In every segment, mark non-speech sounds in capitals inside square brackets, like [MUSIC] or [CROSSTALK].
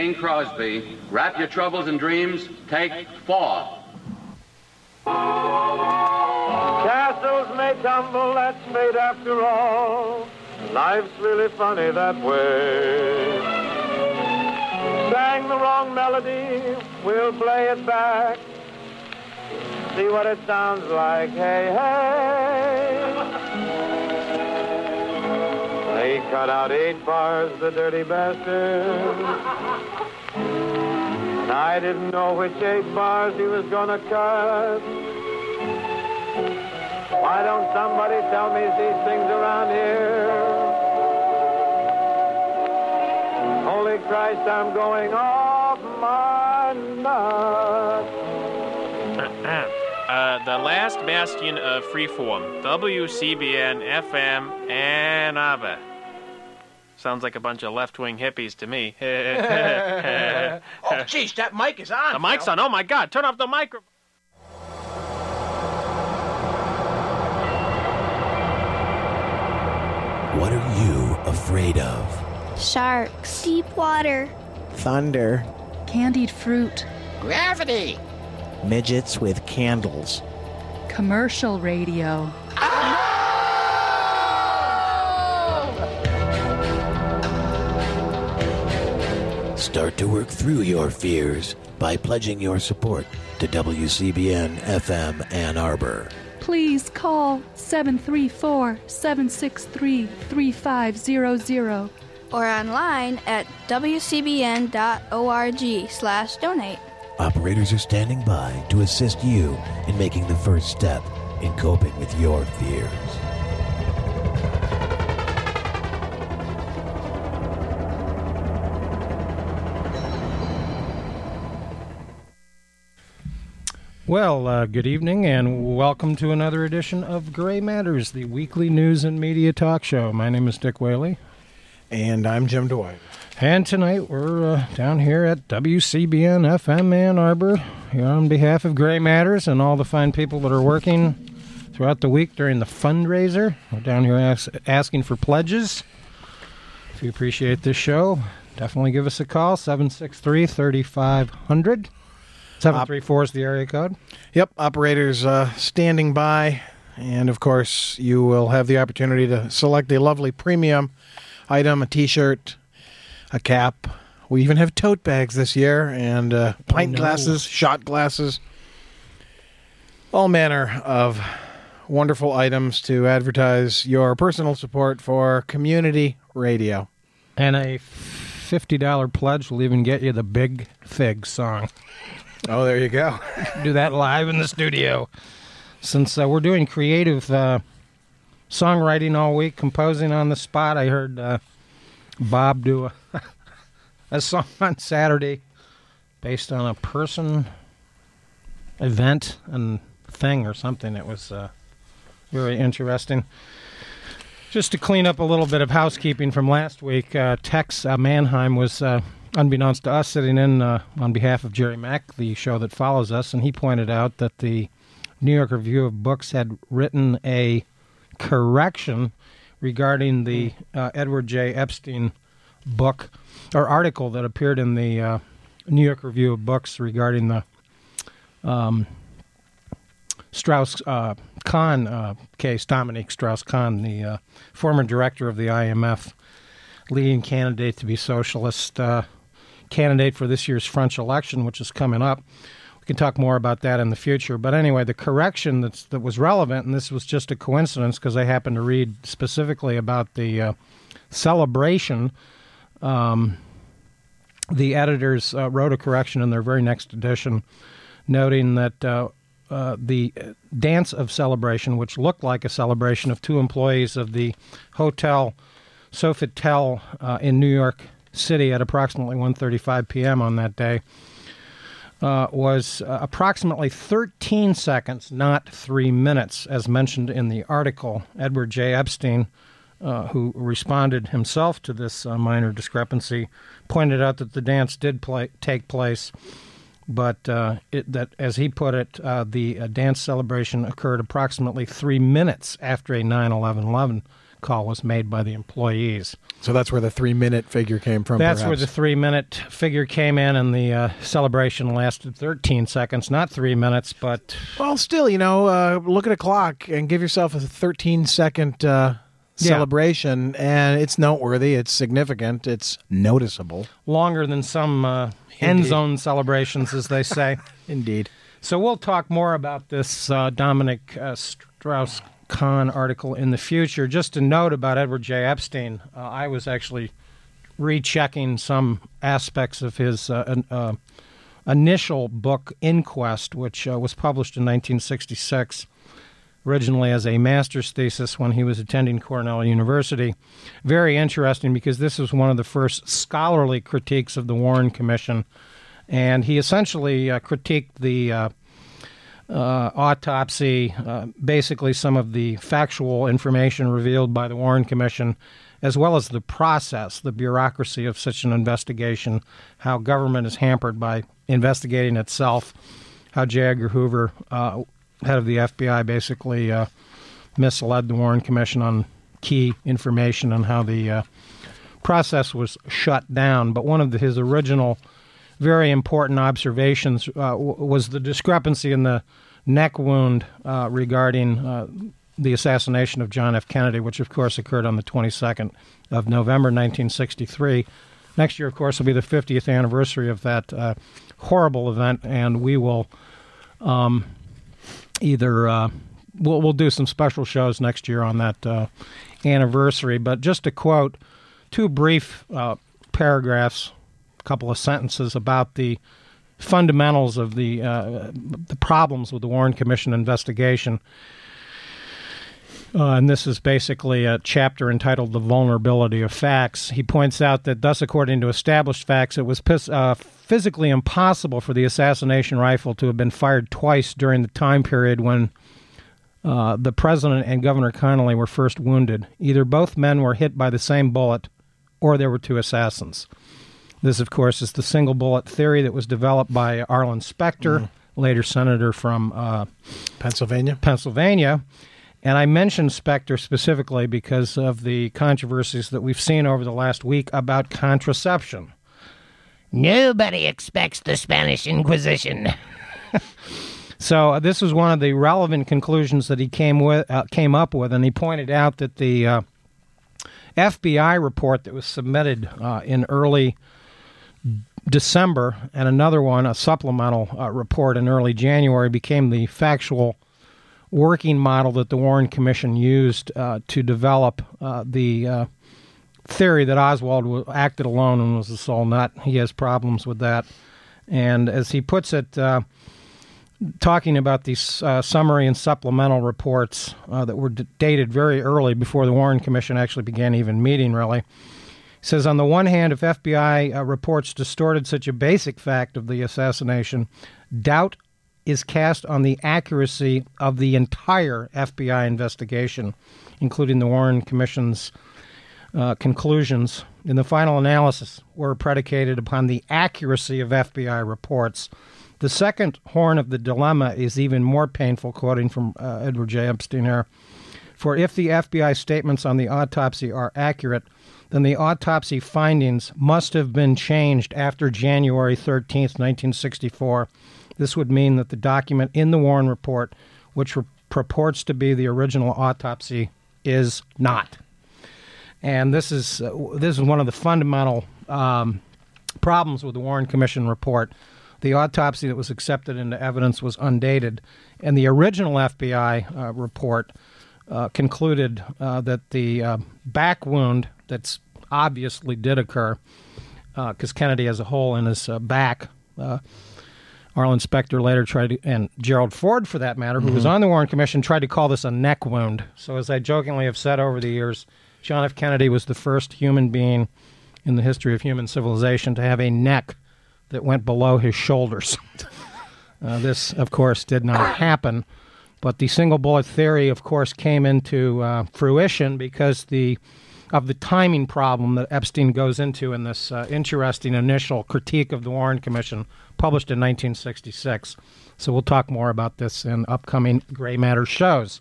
Bing Crosby, Wrap Your Troubles in Dreams, take four. Castles may tumble, that's fate after all. Life's really funny that way. Sang the wrong melody, we'll play it back. See what it sounds like, hey, hey. Cut out eight bars, the dirty bastard. And I didn't know which eight bars he was gonna cut. Why don't somebody tell me these things around here? Holy Christ, I'm going off my nut. [CLEARS THROAT] Uh, the last bastion of freeform, WCBN FM Ann Arbor. Sounds like a bunch of left-wing hippies to me. the [LAUGHS] Oh, jeez, that mic is on. The mic's Phil. on. Oh my God! Turn off the microphone. What are you afraid of? Sharks. Deep water. Thunder. Candied fruit. Gravity. Midgets with candles. Commercial radio. Start to work through your fears by pledging your support to WCBN FM Ann Arbor. Please call 734 763 3500. Or online at wcbn.org slash donate. Operators are standing by to assist you in making the first step in coping with your fears. Well, uh, good evening and welcome to another edition of Gray Matters, the weekly news and media talk show. My name is Dick Whaley. And I'm Jim Dwight. And tonight we're uh, down here at WCBN FM Ann Arbor here on behalf of Gray Matters and all the fine people that are working throughout the week during the fundraiser. We're down here ask, asking for pledges. If you appreciate this show, definitely give us a call 763 3500. 734 is the area code. Yep, operators uh, standing by. And of course, you will have the opportunity to select a lovely premium item a t shirt, a cap. We even have tote bags this year and uh, pint no. glasses, shot glasses, all manner of wonderful items to advertise your personal support for community radio. And a $50 pledge will even get you the Big Fig song. Oh, there you go. [LAUGHS] do that live in the studio. Since uh, we're doing creative uh, songwriting all week, composing on the spot, I heard uh, Bob do a, [LAUGHS] a song on Saturday based on a person, event, and thing or something. It was uh, very interesting. Just to clean up a little bit of housekeeping from last week, uh, Tex uh, Mannheim was, unbeknownst to us, sitting in uh, on behalf of Jerry Mack, the show that follows us, and he pointed out that the New York Review of Books had written a correction regarding the uh, Edward J. Epstein book or article that appeared in the uh, New York Review of Books regarding the um, Strauss uh, Kahn uh, case, Dominique Strauss Kahn, the uh, former director of the IMF, leading candidate to be socialist uh, candidate for this year's French election, which is coming up. We can talk more about that in the future. But anyway, the correction that's, that was relevant, and this was just a coincidence because I happened to read specifically about the uh, celebration. Um, the editors uh, wrote a correction in their very next edition, noting that uh, uh, the dance of celebration, which looked like a celebration of two employees of the hotel Sofitel uh, in New York City at approximately 1:35 p.m. on that day, uh, was uh, approximately 13 seconds, not three minutes, as mentioned in the article. Edward J. Epstein, uh, who responded himself to this uh, minor discrepancy, pointed out that the dance did play, take place, but uh, it, that, as he put it, uh, the dance celebration occurred approximately three minutes after a 9/11 call was made by the employees. So that's where the three minute figure came from. That's where the three minute figure came in, and the uh, celebration lasted 13 seconds, not three minutes, but Well, still, you know, uh, look at a clock and give yourself a 13 second uh, Yeah. celebration, and it's noteworthy. It's significant. It's noticeable. longer than some uh, end zone celebrations, as they say. [LAUGHS] Indeed. So we'll talk more about this uh, Dominic uh, Strauss Kahn article in the future. Just a note about Edward J. Epstein. Uh, I was actually rechecking some aspects of his uh, uh, initial book, Inquest, which uh, was published in 1966, originally as a master's thesis when he was attending Cornell University. Very interesting because this was one of the first scholarly critiques of the Warren Commission. And he essentially uh, critiqued the uh, autopsy, uh, basically some of the factual information revealed by the Warren Commission, as well as the process, the bureaucracy of such an investigation, how government is hampered by investigating itself, how J. Edgar Hoover, uh, head of the FBI, basically uh, misled the Warren Commission on key information and how the uh, process was shut down. But one of the, his original very important observations uh, w- was the discrepancy in the neck wound uh, regarding uh, the assassination of John F. Kennedy, which of course occurred on the 22nd of November 1963. Next year, of course, will be the 50th anniversary of that uh, horrible event, and we will um, either uh, we'll, we'll do some special shows next year on that uh, anniversary. But just to quote two brief uh, paragraphs couple of sentences about the fundamentals of the uh, the problems with the Warren Commission investigation. Uh, and this is basically a chapter entitled "The Vulnerability of Facts." He points out that, thus, according to established facts, it was pis- uh, physically impossible for the assassination rifle to have been fired twice during the time period when uh, the president and Governor Connolly were first wounded. Either both men were hit by the same bullet, or there were two assassins. This, of course, is the single bullet theory that was developed by Arlen Specter, later senator from uh, Pennsylvania. Pennsylvania. And I mentioned Specter specifically because of the controversies that we've seen over the last week about contraception. Nobody expects the Spanish Inquisition. [LAUGHS] So uh, this was one of the relevant conclusions that he came with, uh, came up with, and he pointed out that the uh, FBI report that was submitted uh, in early December and another one, a supplemental uh, report in early January, became the factual working model that the Warren Commission used uh, to develop uh, the uh, theory that Oswald wa- acted alone and was the sole nut. He has problems with that. And as he puts it, uh, talking about these uh, summary and supplemental reports uh, that were d- dated very early before the Warren Commission actually began even meeting, really. He says, on the one hand, if FBI uh, reports distorted such a basic fact of the assassination, doubt is cast on the accuracy of the entire FBI investigation, including the Warren Commission's uh, conclusions in the final analysis were predicated upon the accuracy of FBI reports. The second horn of the dilemma is even more painful, quoting from uh, Edward J. Epstein here. For if the FBI statements on the autopsy are accurate, then the autopsy findings must have been changed after January 13, 1964. This would mean that the document in the Warren report, which purports to be the original autopsy, is not. And this is uh, this is one of the fundamental um, problems with the Warren Commission report. The autopsy that was accepted into evidence was undated, and the original FBI uh, report uh, concluded uh, that the uh, back wound that's obviously did occur because Kennedy has a hole in his uh, back. Uh, Arlen Specter later tried to, and Gerald Ford, for that matter, who was on the Warren Commission, tried to call this a neck wound. So, as I jokingly have said over the years, John F. Kennedy was the first human being in the history of human civilization to have a neck that went below his shoulders. [LAUGHS] uh, this, of course, did not happen. But the single bullet theory, of course, came into uh, fruition because the of the timing problem that Epstein goes into in this uh, interesting initial critique of the Warren Commission, published in 1966. So we'll talk more about this in upcoming Gray Matter shows.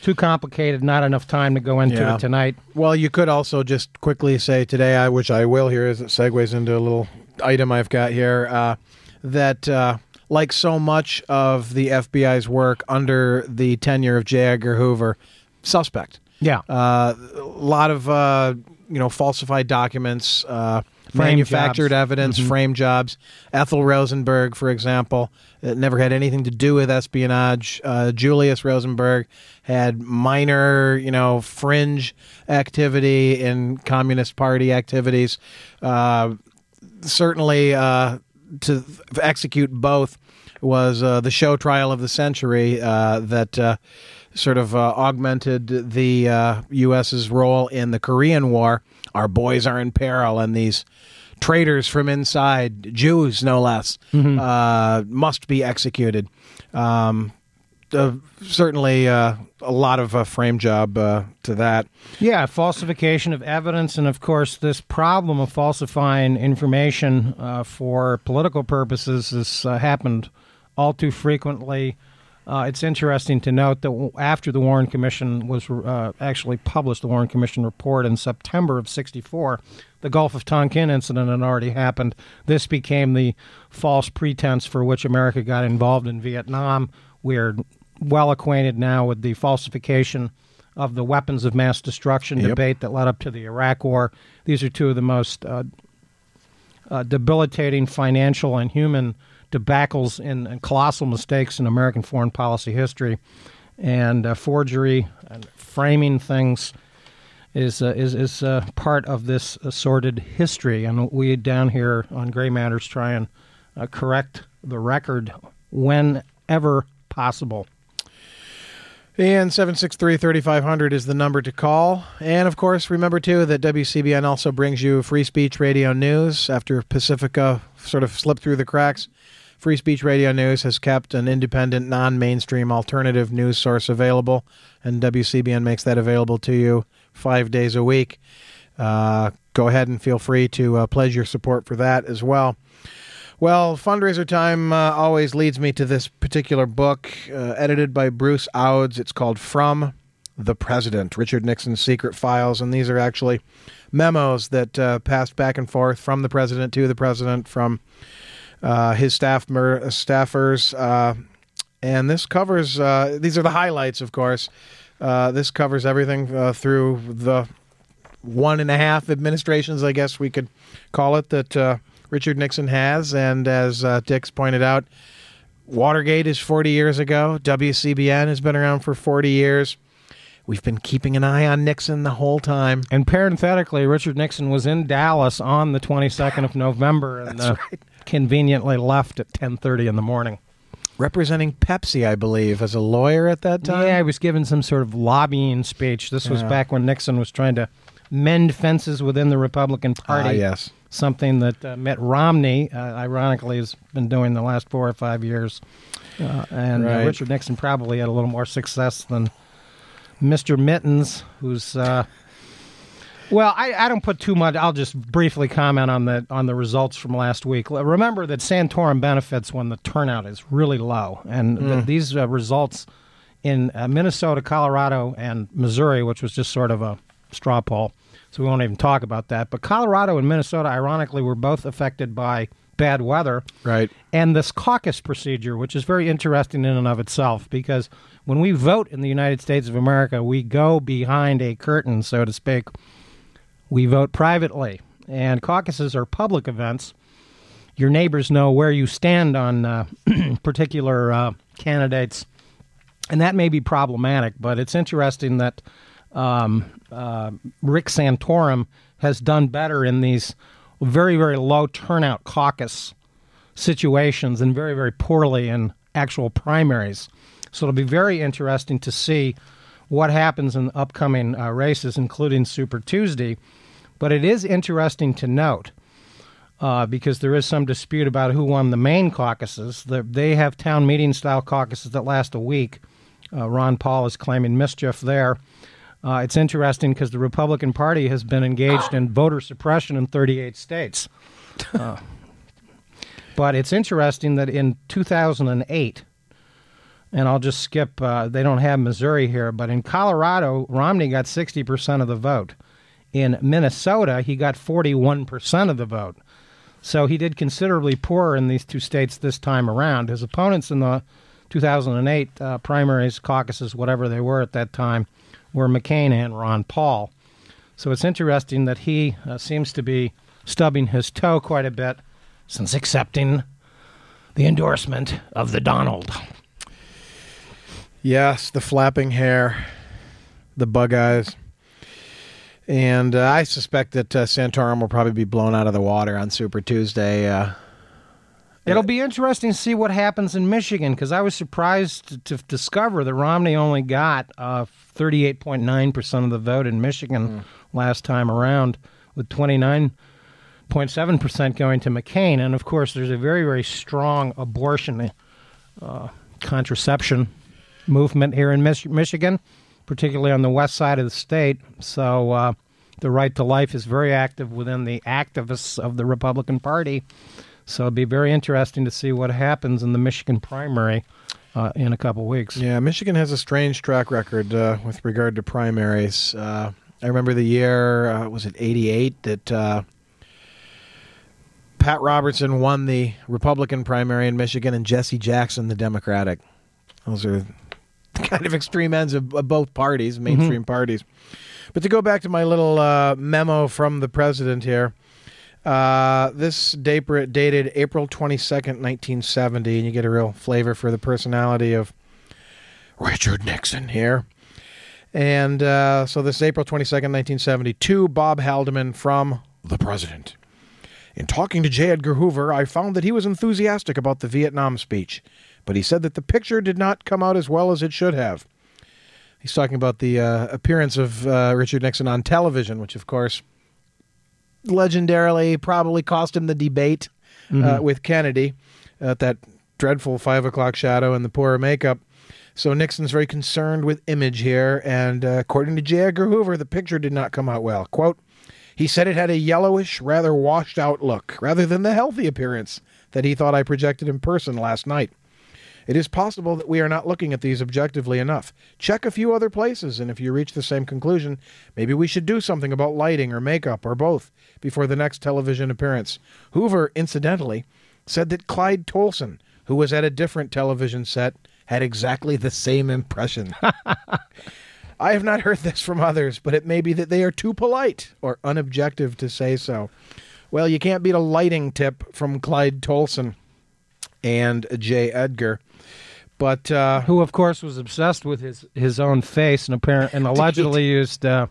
too complicated, not enough time to go into Yeah. it tonight. Well, you could also just quickly say today, I which I will here as it segues into a little item I've got here, uh, that uh, like so much of the FBI's work under the tenure of J. Edgar Hoover, suspect. Yeah. Uh, a lot of uh, you know falsified documents, uh, manufactured jobs. evidence, Mhm. frame jobs. Ethel Rosenberg, for example, it never had anything to do with espionage. Uh, Julius Rosenberg had minor, you know, fringe activity in Communist Party activities. Uh, certainly, uh, to execute both was uh, the show trial of the century uh, that uh, sort of uh, augmented the uh, U.S.'s role in the Korean War. Our boys are in peril, and these traitors from inside, Jews no less, uh, must be executed. Um, uh, certainly, uh, a lot of uh, frame job uh, to that. Yeah, falsification of evidence, and of course, this problem of falsifying information uh, for political purposes has uh, happened all too frequently. Uh, it's interesting to note that after the Warren Commission was uh, actually published, the Warren Commission report in September of '64, the Gulf of Tonkin incident had already happened. This became the false pretense for which America got involved in Vietnam. We're well acquainted now with the falsification of the weapons of mass destruction Yep. debate that led up to the Iraq War. These are two of the most uh, uh, debilitating financial and human debacles and, and colossal mistakes in American foreign policy history. And uh, forgery and framing things is uh, is is uh, part of this sordid history. And we down here on Gray Matters try and uh, correct the record whenever possible. And 763 3500 is the number to call. And of course, remember too that WCBN also brings you free speech radio news. After Pacifica sort of slipped through the cracks, Free Speech Radio News has kept an independent, non mainstream alternative news source available, and WCBN makes that available to you five days a week. Uh, go ahead and feel free to uh, pledge your support for that as well. Well, fundraiser time uh, always leads me to this particular book, uh, edited by Bruce Oudes. It's called From the President Richard Nixon's Secret Files. And these are actually memos that uh, passed back and forth from the president to the president, from uh, his staff mer- staffers. Uh, and this covers, uh, these are the highlights, of course. Uh, this covers everything uh, through the one and a half administrations, I guess we could call it, that uh, Richard Nixon has. And as uh, Dix pointed out, Watergate is 40 years ago. WCBN has been around for 40 years. We've been keeping an eye on Nixon the whole time. And parenthetically, Richard Nixon was in Dallas on the 22nd of November and uh, conveniently left at 10:30 in the morning. Representing Pepsi, I believe, as a lawyer at that time. Yeah, he was given some sort of lobbying speech. This was Yeah. back when Nixon was trying to mend fences within the Republican Party. Ah, yes. Something that uh, Mitt Romney, uh, ironically, has been doing the last four or five years. Uh, and uh, Right. Richard Nixon probably had a little more success than Mr. Mittens, who's. Uh, well, I, I don't put too much. I'll just briefly comment on the on the results from last week. Remember that Santorum benefits when the turnout is really low, and Mm. these uh, results in uh, Minnesota, Colorado, and Missouri, which was just sort of a straw poll, so we won't even talk about that. But Colorado and Minnesota, ironically, were both affected by bad weather, Right. and this caucus procedure, which is very interesting in and of itself, because when we vote in the United States of America, we go behind a curtain, so to speak. We vote privately, and caucuses are public events. Your neighbors know where you stand on uh, [CLEARS THROAT] particular uh, candidates, and that may be problematic. But it's interesting that um, uh, Rick Santorum has done better in these very, very low turnout caucus situations and very, very poorly in actual primaries. So it'll be very interesting to see what happens in the upcoming uh, races, including Super Tuesday. But it is interesting to note uh, because there is some dispute about who won the Maine caucuses. The, they have town meeting style caucuses that last a week. Uh, Ron Paul is claiming mischief there. Uh, it's interesting because the Republican Party has been engaged in voter suppression in 38 states. Uh, [LAUGHS] but it's interesting that in 2008, and I'll just skip. Uh, they don't have Missouri here, but in Colorado, Romney got 60% of the vote. In Minnesota, he got 41% of the vote. So he did considerably poorer in these two states this time around. His opponents in the 2008 uh, primaries, caucuses, whatever they were at that time, were McCain and Ron Paul. So it's interesting that he uh, seems to be stubbing his toe quite a bit since accepting the endorsement of the Donald. Yes, the flapping hair, the bug eyes. And uh, I suspect that uh, Santorum will probably be blown out of the water on Super Tuesday. Uh, It'll be interesting to see what happens in Michigan because I was surprised to, to discover that Romney only got uh, 38.9% of the vote in Michigan Mm. last time around, with 29.7% going to McCain. And of course, there's a very, very strong abortion uh, contraception movement here in Mich- Michigan, particularly on the west side of the state. So uh, the right to life is very active within the activists of the Republican Party. So it'll be very interesting to see what happens in the Michigan primary uh, in a couple weeks. Yeah, Michigan has a strange track record uh, with regard to primaries. Uh, I remember the year, uh, was it 88, that uh, Pat Robertson won the Republican primary in Michigan and Jesse Jackson the Democratic. Those are [LAUGHS] kind of extreme ends of, of both parties, mainstream parties. But to go back to my little uh, memo from the president here, uh, this date, dated April 22nd, 1970, and you get a real flavor for the personality of Richard Nixon here. And uh, so this is April 22nd, 1972, Bob Haldeman from The President. In talking to J. Edgar Hoover, I found that he was enthusiastic about the Vietnam speech, but he said that the picture did not come out as well as it should have. He's talking about the uh, appearance of uh, Richard Nixon on television, which, of course, legendarily probably cost him the debate uh, Mhm. with Kennedy at that dreadful five o'clock shadow and the poor makeup. So Nixon's very concerned with image here, and uh, according to J. Edgar Hoover, the picture did not come out well. Quote, he said it had a yellowish, rather washed out look, rather than the healthy appearance that he thought I projected in person last night. It is possible that we are not looking at these objectively enough. Check a few other places, and if you reach the same conclusion, maybe we should do something about lighting or makeup or both before the next television appearance. Hoover, incidentally, said that Clyde Tolson, who was at a different television set, had exactly the same impression. [LAUGHS] I have not heard this from others, but it may be that they are too polite or unobjective to say so. Well, you can't beat a lighting tip from Clyde Tolson and J. Edgar. But uh, who, of course, was obsessed with his, his own face and apparent and [LAUGHS] allegedly used uh,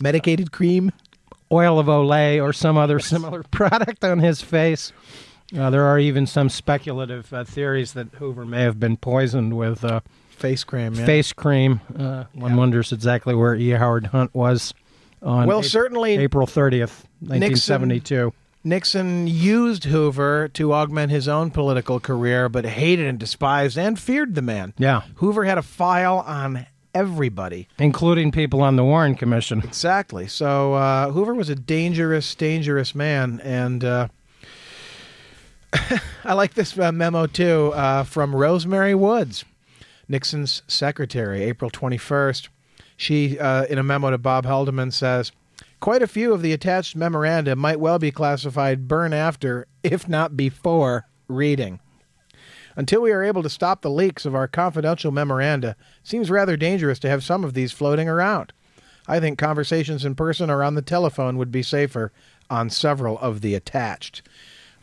medicated cream, oil of Olay, or some other [LAUGHS] similar product on his face. Uh, there are even some speculative uh, theories that Hoover may have been poisoned with uh, face cream. Yeah. Face cream. Uh, one wonders exactly where E. Howard Hunt was on Well, certainly April 30th, 1972. Nixon used Hoover to augment his own political career, but hated and despised and feared the man. Yeah. Hoover had a file on everybody, including people on the Warren Commission. Exactly. So uh, Hoover was a dangerous, dangerous man, and uh, [LAUGHS] I like this uh, memo too uh, from Rosemary Woods, Nixon's secretary, April twenty first. She, uh, in a memo to Bob Haldeman, says. Quite a few of the attached memoranda might well be classified burn after, if not before, reading. Until we are able to stop the leaks of our confidential memoranda, seems rather dangerous to have some of these floating around. I think conversations in person or on the telephone would be safer on several of the attached.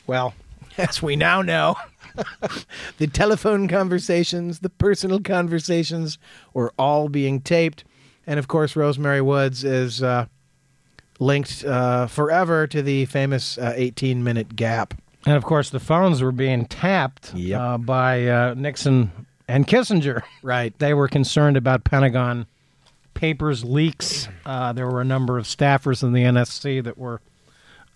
Well, [LAUGHS] as we now know, [LAUGHS] the telephone conversations, the personal conversations were all being taped. And of course, Rosemary Woods is uh, linked uh, forever to the famous 18 minute gap. And of course, the phones were being tapped uh, by uh, Nixon and Kissinger. Right. They were concerned about Pentagon papers leaks. Uh, there were a number of staffers in the NSC that were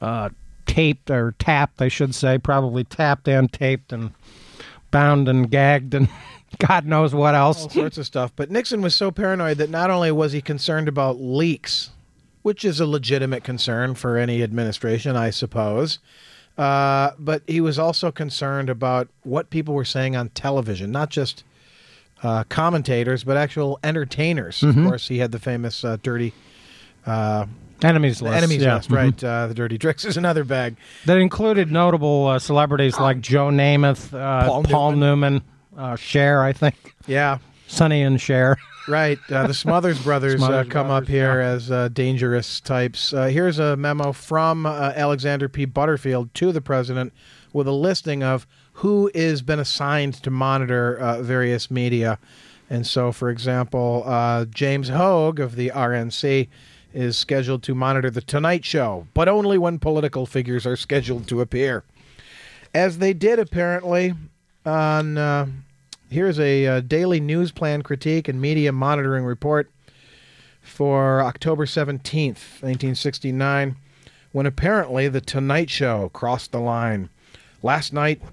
uh, taped or tapped, I should say, probably tapped and taped and bound and gagged and [LAUGHS] God knows what else. All sorts of stuff. But Nixon was so paranoid that not only was he concerned about leaks, which is a legitimate concern for any administration, I suppose. Uh, but he was also concerned about what people were saying on television, not just uh, commentators, but actual entertainers. Mhm. Of course, he had the famous uh, dirty. Uh, Enemies list, Enemies yeah. list, right? Mhm. Uh, the Dirty Tricks is another bag. That included notable uh, celebrities like Joe Namath, uh, Paul Paul, Newman, uh, Cher, I think. Yeah. Sonny and Cher. Right. Uh, the Smothers Brothers [LAUGHS] Smothers uh, come up Brothers, here as uh, dangerous types. Uh, here's a memo from uh, Alexander P. Butterfield to the president with a listing of who is been assigned to monitor uh, various media. And so, for example, uh, James Hogue of the RNC is scheduled to monitor The Tonight Show, but only when political figures are scheduled to appear. As they did, apparently, on. Uh, Here's a uh, daily news plan critique and media monitoring report for October 17th, 1969, when apparently The Tonight Show crossed the line. Last night,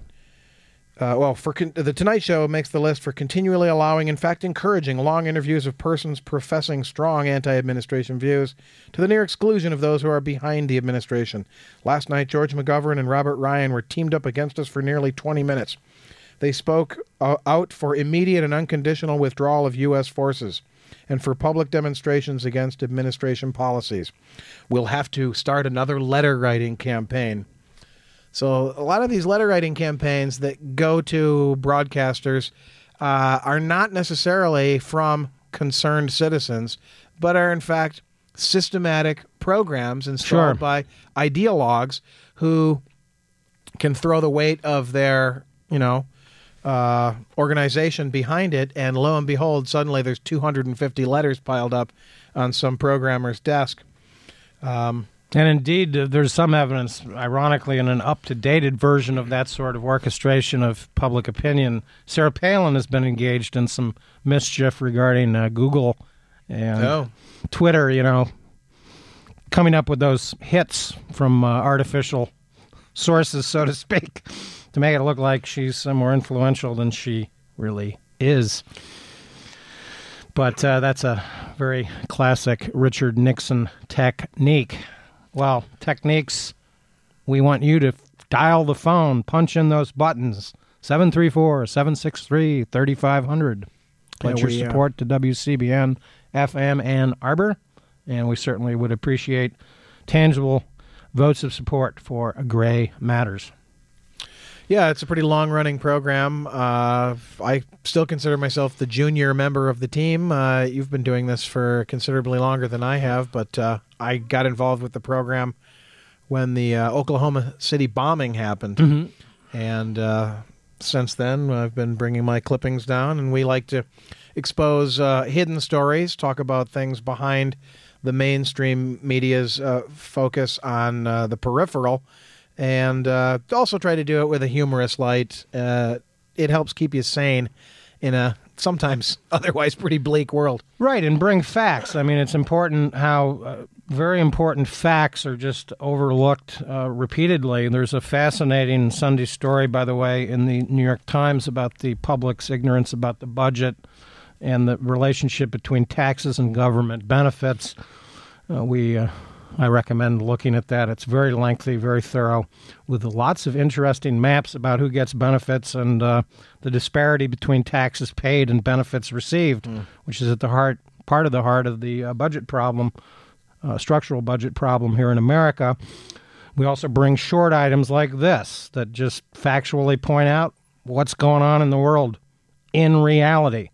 uh, well, for con- The Tonight Show makes the list for continually allowing, in fact, encouraging long interviews of persons professing strong anti administration views to the near exclusion of those who are behind the administration. Last night, George McGovern and Robert Ryan were teamed up against us for nearly 20 minutes. They spoke uh, out for immediate and unconditional withdrawal of U.S. forces and for public demonstrations against administration policies. We'll have to start another letter writing campaign. So, a lot of these letter writing campaigns that go to broadcasters uh, are not necessarily from concerned citizens, but are in fact systematic programs installed Sure. by ideologues who can throw the weight of their, you know, uh, organization behind it, and lo and behold, suddenly there's 250 letters piled up on some programmer's desk. Um, And indeed, uh, there's some evidence, ironically, in an up to dated version of that sort of orchestration of public opinion. Sarah Palin has been engaged in some mischief regarding uh, Google and Oh. Twitter, you know, coming up with those hits from uh, artificial sources, so to speak, to make it look like she's uh, more influential than she really is. But uh, that's a very classic Richard Nixon technique. Well, techniques, we want you to dial the phone, punch in those buttons 734 763 3500. Pledge your uh, support to WCBN FM Ann Arbor, and we certainly would appreciate tangible votes of support for Gray Matters. Yeah, it's a pretty long running program. Uh, I still consider myself the junior member of the team. Uh, you've been doing this for considerably longer than I have, but uh, I got involved with the program when the uh, Oklahoma City bombing happened. Mhm. And uh, since then, I've been bringing my clippings down, and we like to expose uh, hidden stories, talk about things behind the mainstream media's uh, focus on uh, the peripheral, and uh, also try to do it with a humorous light. Uh, it helps keep you sane in a sometimes [LAUGHS] otherwise pretty bleak world. Right, and bring facts. I mean, it's important how uh, very important facts are just overlooked uh, repeatedly. There's a fascinating Sunday story, by the way, in the New York Times about the public's ignorance about the budget and the relationship between taxes and government benefits. Uh, we, uh, I recommend looking at that. It's very lengthy, very thorough, with lots of interesting maps about who gets benefits and uh, the disparity between taxes paid and benefits received, which is at the heart, part of the heart of the uh, budget problem, uh, structural budget problem here in America. We also bring short items like this that just factually point out what's going on in the world in reality.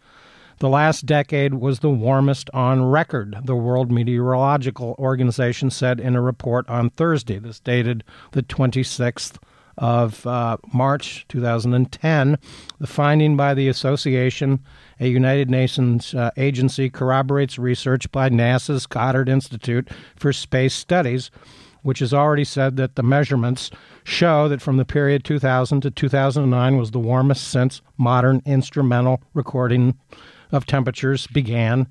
The last decade was the warmest on record, the World Meteorological Organization said in a report on Thursday. This dated the 26th of uh, March 2010. The finding by the association, a United Nations uh, agency, corroborates research by NASA's Goddard Institute for Space Studies, which has already said that the measurements show that from the period 2000 to 2009 was the warmest since modern instrumental recording of temperatures began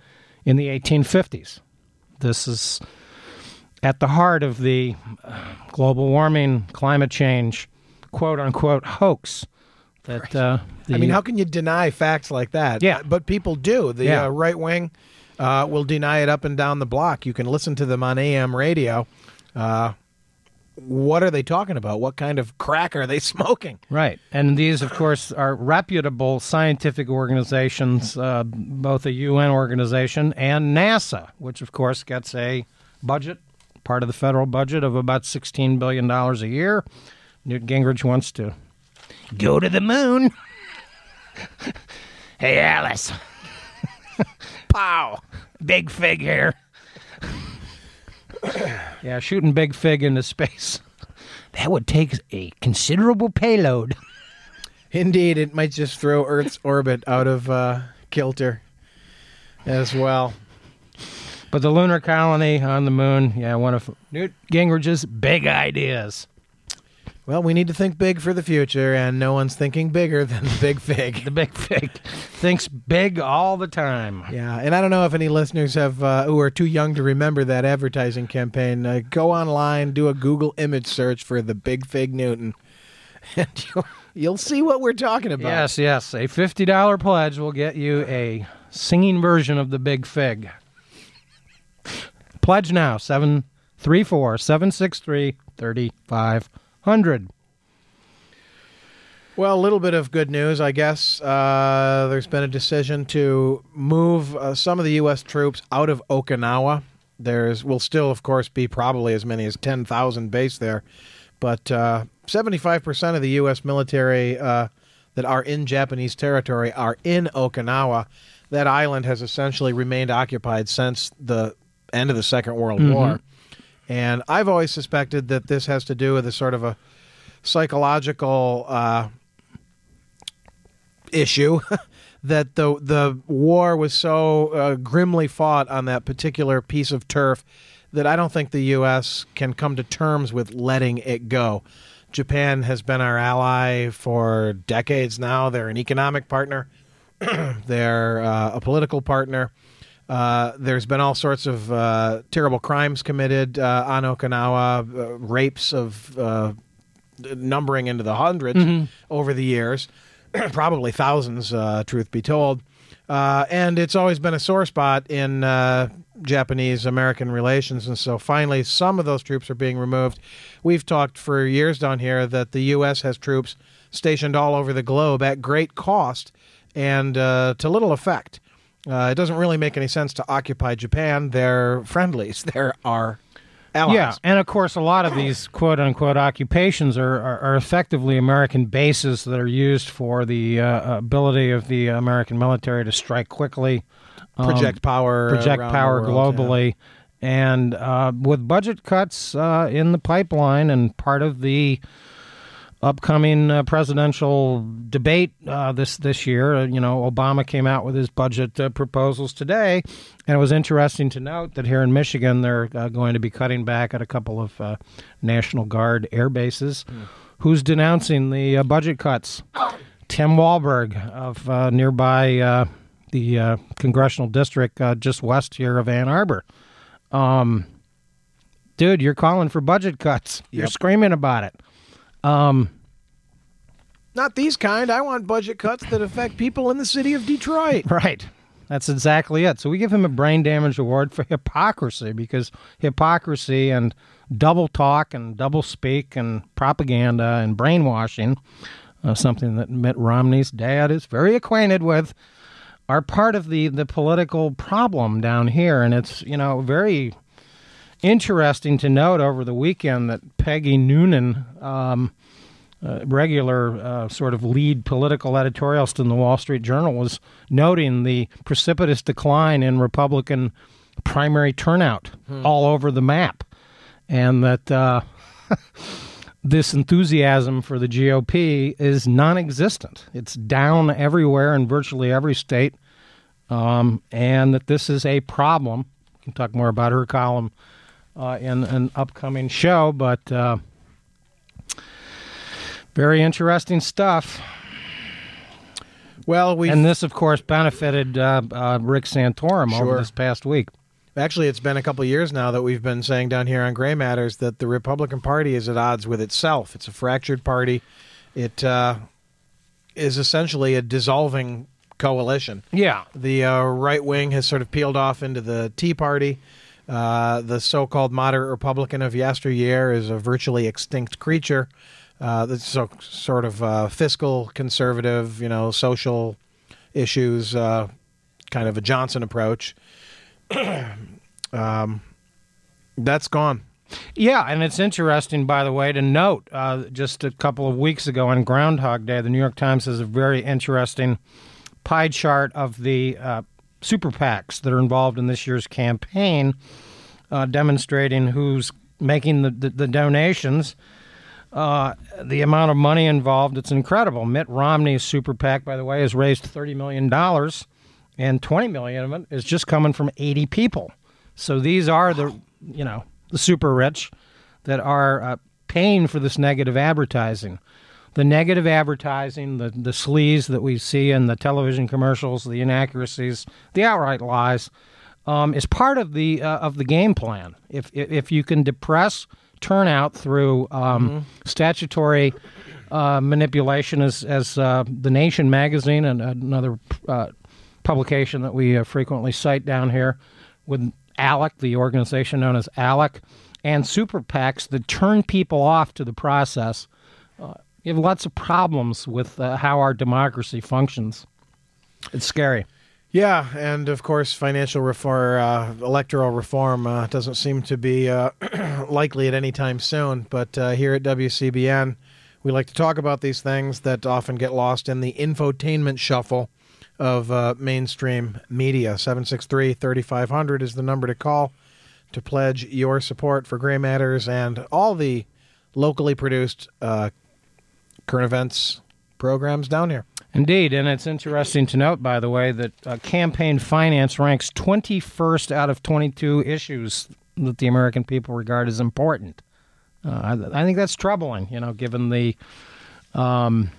in the 1850s. This is at the heart of the uh, global warming, climate change, quote unquote hoax. That uh, the, I mean, how can you deny facts like that? Yeah. but people do. The Yeah. uh, right wing uh, will deny it up and down the block. You can listen to them on AM radio. What are they talking about? What kind of crack are they [LAUGHS] smoking? Right. And these, of course, are reputable scientific organizations, uh, both a UN organization and NASA, which, of course, gets a budget, part of the federal budget, of about $16 billion a year. Newt Gingrich wants to go to the moon. [LAUGHS] hey, Alice. [LAUGHS] Pow. Big fig here. [COUGHS] yeah, shooting Big Fig into space. [LAUGHS] That would take a considerable payload. [LAUGHS] Indeed, it might just throw Earth's orbit out of uh, kilter as well. But the lunar colony on the moon, yeah, one of Newt Gingrich's big ideas. Well, we need to think big for the future, and no one's thinking bigger [LAUGHS] than the Big Fig. The big fig thinks big all the time. Yeah, and I don't know if any listeners have uh, who are too young to remember that advertising campaign. Uh, go online, do a Google image search for the Big Fig Newton, [LAUGHS] and you'll, you'll see what we're talking about. Yes, yes. A $50 pledge will get you a singing version of the big fig. Pledge now 734 763 3500. Well, a little bit of good news, I guess. Uh, there's been a decision to move uh, some of the U.S. troops out of Okinawa. There's will still, of course, be probably as many as 10,000 based there, but uh, 75% of the U.S. military uh, that are in Japanese territory are in Okinawa. That island has essentially remained occupied since the end of the Second World Mhm. War. And I've always suspected that this has to do with a sort of a psychological uh, issue [LAUGHS] that the the war was so uh, grimly fought on that particular piece of turf that I don't think the U.S. can come to terms with letting it go. Japan has been our ally for decades now. They're an economic partner. [CLEARS THROAT] They're uh, a political partner. Uh, there's been all sorts of uh, terrible crimes committed uh, on Okinawa, uh, rapes of uh, numbering into the 100s Mhm. over the years, [CLEARS THROAT] probably thousands, uh, truth be told. Uh, and it's always been a sore spot in uh, Japanese American relations. And so finally, some of those troops are being removed. We've talked for years down here that the U.S. has troops stationed all over the globe at great cost and uh, to little effect. Uh, it doesn't really make any sense to occupy Japan. They're friendlies. [LAUGHS] They're our allies. Yeah, and of course, a lot of these quote unquote occupations are, are, are effectively American bases that are used for the uh, ability of the American military to strike quickly, um, Project power project power world, yeah. globally. And uh, with budget cuts uh, in the pipeline and part of the upcoming uh, presidential debate uh, this this year. Uh, you know, Obama came out with his budget uh, proposals today, and it was interesting to note that here in Michigan they're uh, going to be cutting back at a couple of uh, National Guard air bases. Who's denouncing the uh, budget cuts? Tim Walberg of uh, nearby uh, the uh, congressional district uh, just west here of Ann Arbor. Um, dude, you're calling for budget cuts. You're screaming about it. Um, Not these kind. I want budget cuts that affect people in the city of Detroit. [LAUGHS] Right. That's exactly it. So we give him a brain damage award for hypocrisy because hypocrisy and double talk and double speak and propaganda and brainwashing, uh, something that Mitt Romney's dad is very acquainted with, are part of the, the political problem down here. And it's, you know, very interesting to note over the weekend that Peggy Noonan, um, uh, regular uh, sort of lead political editorialist in the Wall Street Journal, was noting the precipitous decline in Republican primary turnout Hmm. all over the map, and that uh, [LAUGHS] this enthusiasm for the GOP is non-existent. It's down everywhere in virtually every state, um, and that this is a problem. We can talk more about her column uh, in an upcoming show, but. Uh, very interesting stuff. Well, we and this, of course, benefited uh, uh, Rick Santorum over this past week. Actually, it's been a couple of years now that we've been saying down here on Gray Matters that the Republican Party is at odds with itself. It's a fractured party. It uh, is essentially a dissolving coalition. Yeah. The uh, right wing has sort of peeled off into the Tea Party. Uh, the so-called moderate Republican of yesteryear is a virtually extinct creature. Uh, that's so, sort of uh, fiscal conservative, you know, social issues, uh, kind of a Johnson approach. [CLEARS THROAT] um, that's gone. Yeah, and it's interesting, by the way, to note uh, just a couple of weeks ago on Groundhog Day, the New York Times has a very interesting pie chart of the uh, super PACs that are involved in this year's campaign, uh, demonstrating who's making the, the, the donations. Uh, the amount of money involved, it's incredible. Mitt Romney's super PAC, by the way, has raised $30 million, and $20 million of it is just coming from 80 people. So these are the, you know, the super rich that are uh, paying for this negative advertising. The negative advertising, the, the sleaze that we see in the television commercials, the inaccuracies, the outright lies, um, is part of the uh, of the game plan. If if you can depress turnout through um, mm-hmm. statutory uh, manipulation, as as uh, the Nation magazine and another uh, publication that we uh, frequently cite down here, with ALEC, the organization known as ALEC, and super PACs that turn people off to the process. You have lots of problems with uh, how our democracy functions. It's scary. Yeah, and of course, financial reform, uh, electoral reform uh, doesn't seem to be uh, [CLEARS THROAT] likely at any time soon. But uh, here at WCBN, we like to talk about these things that often get lost in the infotainment shuffle of uh, mainstream media. 763 3500 is the number to call to pledge your support for Gray Matters and all the locally produced uh, current events programs down here. Indeed, and it's interesting to note, by the way, that uh, campaign finance ranks 21st out of 22 issues that the American people regard as important. Uh, I, I, think that's troubling, you know, given the um,